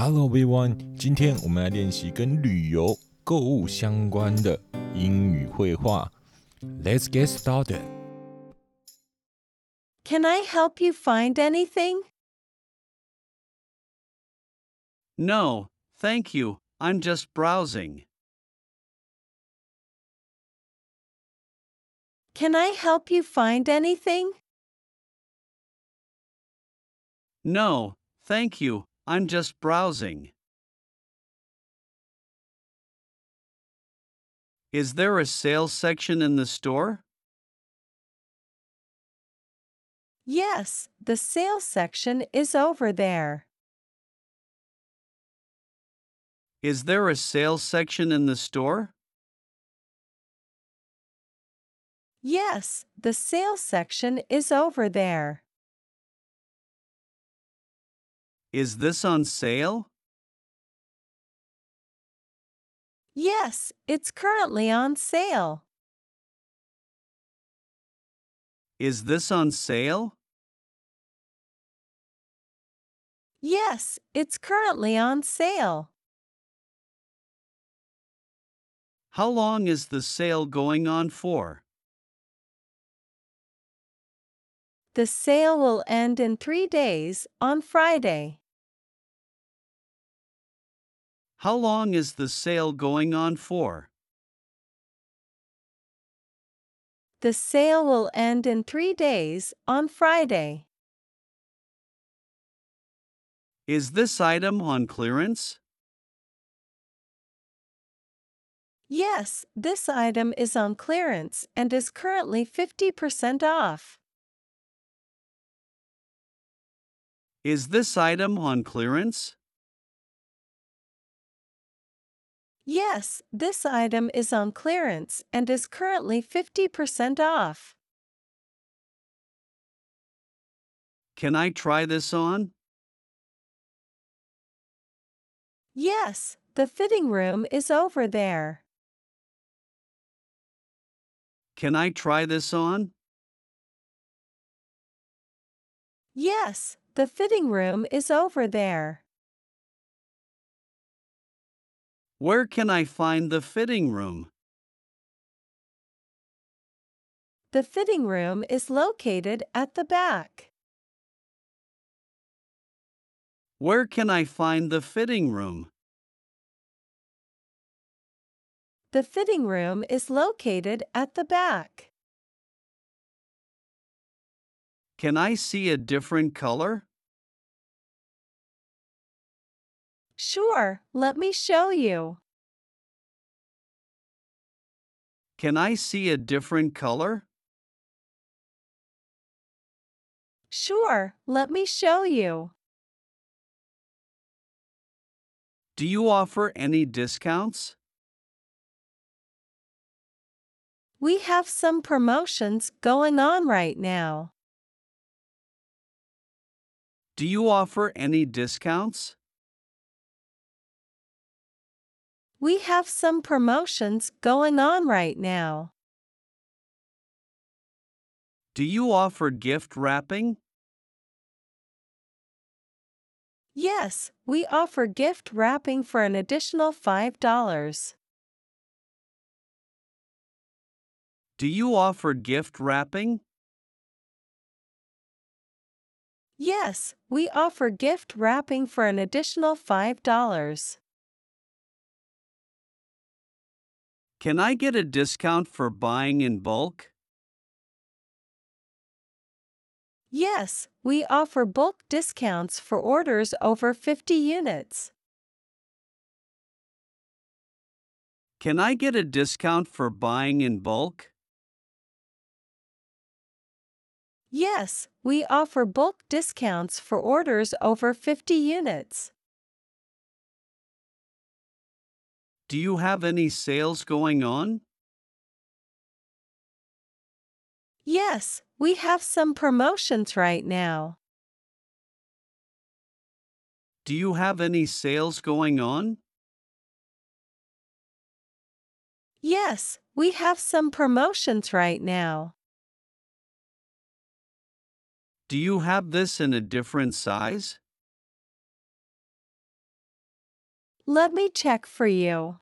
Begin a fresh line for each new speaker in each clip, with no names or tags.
Hello everyone，今天我们来练习跟旅游、购物相关的英语会话。Let's get started.
Can I help you find anything?
No, thank you. I'm just browsing.
Can I help you find anything?
No, thank you. I'm just browsing. Is there a sales section in the store?
Yes, the sales section is over there.
Is there a sales section in the store?
Yes, the sales section is over there.
Is this on sale?
Yes, it's currently on sale.
Is this on sale?
Yes, it's currently on sale.
How long is the sale going on for?
The sale will end in three days, on Friday.
How long is the sale going on for?
The sale will end in three days, on Friday.
Is this item on clearance?
Yes, this item is on clearance and is currently 50% off.
Is this item on clearance?
Yes, this item is on clearance and is currently 50% off.
Can I try this on?
Yes, the fitting room is over there.
Can I try this on?
Yes, the fitting room is over there.
Where can I find the fitting room?
The fitting room is located at the back.
Where can I find the fitting room?
The fitting room is located at the back.
Can I see a different color?
Sure, let me show you.
Can I see a different color?
Sure, let me show you.
Do you offer any discounts?
We have some promotions going on right now.
Do you offer any discounts?
We have some promotions going on right now.
Do you offer gift wrapping?
Yes, we offer gift wrapping for an additional $5.
Do you offer gift wrapping?
Yes, we offer gift wrapping for an additional $5.
Can I get a discount for buying in bulk?
Yes, we offer bulk discounts for orders over 50 units.
Can I get a discount for buying in bulk?
Yes, we offer bulk discounts for orders over 50 units.
Do you have any sales going on?
Yes, we have some promotions right now.
Do you have any sales going on?
Yes, we have some promotions right now.
Do you have this in a different size?
Let me check for you.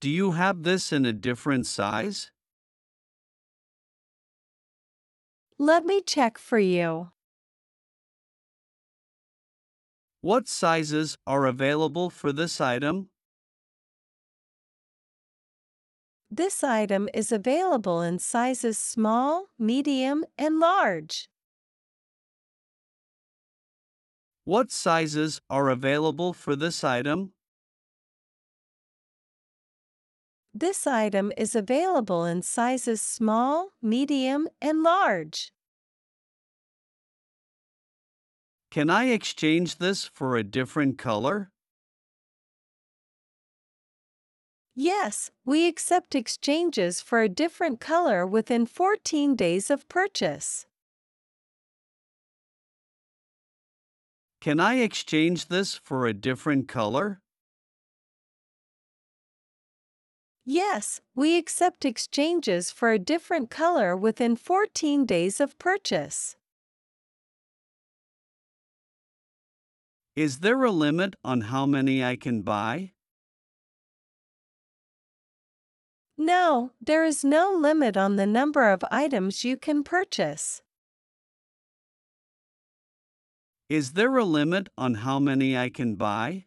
Do you have this in a different size?
Let me check for you.
What sizes are available for this item?
This item is available in sizes small, medium, and large.
What sizes are available for this item?
This item is available in sizes small, medium, and large.
Can I exchange this for a different color?
Yes, we accept exchanges for a different color within 14 days of purchase.
Can I exchange this for a different color?
Yes, we accept exchanges for a different color within 14 days of purchase.
Is there a limit on how many I can buy?
No, there is no limit on the number of items you can purchase.
Is there a limit on how many I can buy?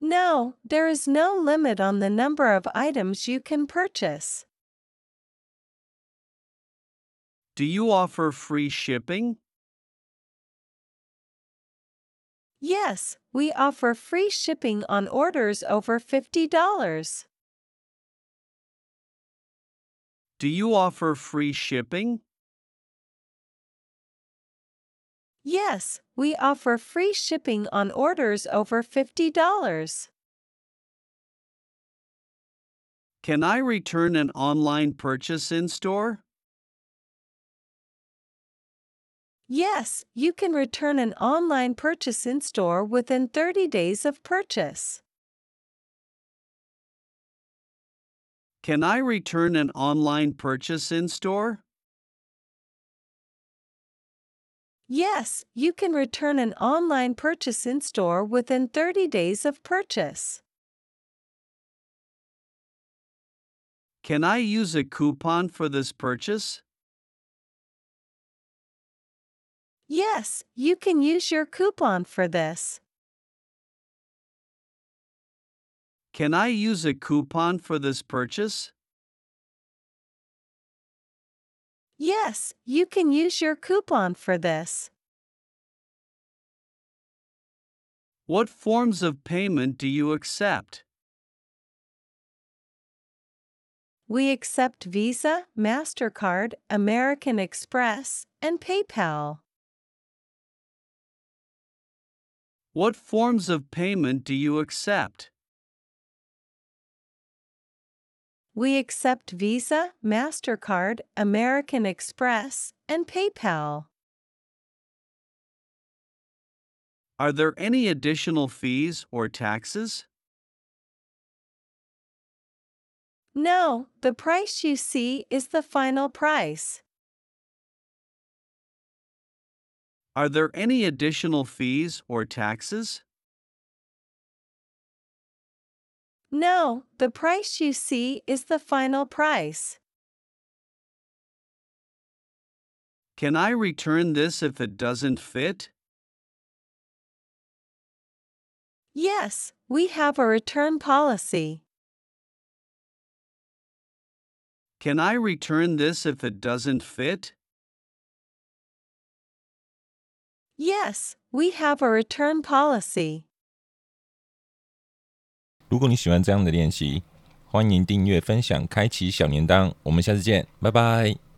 No, there is no limit on the number of items you can purchase.
Do you offer free shipping?
Yes, we offer free shipping on orders over $50.
Do you offer free shipping?
Yes, we offer free shipping on orders over $50.
Can I return an online purchase in store?
Yes, you can return an online purchase in store within 30 days of purchase.
Can I return an online purchase in store?
Yes, you can return an online purchase in store within 30 days of purchase.
Can I use a coupon for this purchase?
Yes, you can use your coupon for this.
Can I use a coupon for this purchase?
Yes, you can use your coupon for this.
What forms of payment do you accept?
We accept Visa, MasterCard, American Express, and PayPal.
What forms of payment do you accept?
We accept Visa, MasterCard, American Express, and PayPal.
Are there any additional fees or taxes?
No, the price you see is the final price.
Are there any additional fees or taxes?
No, the price you see is the final price.
Can I return this if it doesn't fit?
Yes, we have a return policy.
Can I return this if it doesn't fit?
Yes, we have a return policy.
如果你喜欢这样的练习，欢迎订阅、分享、开启小铃铛。我们下次见，拜拜。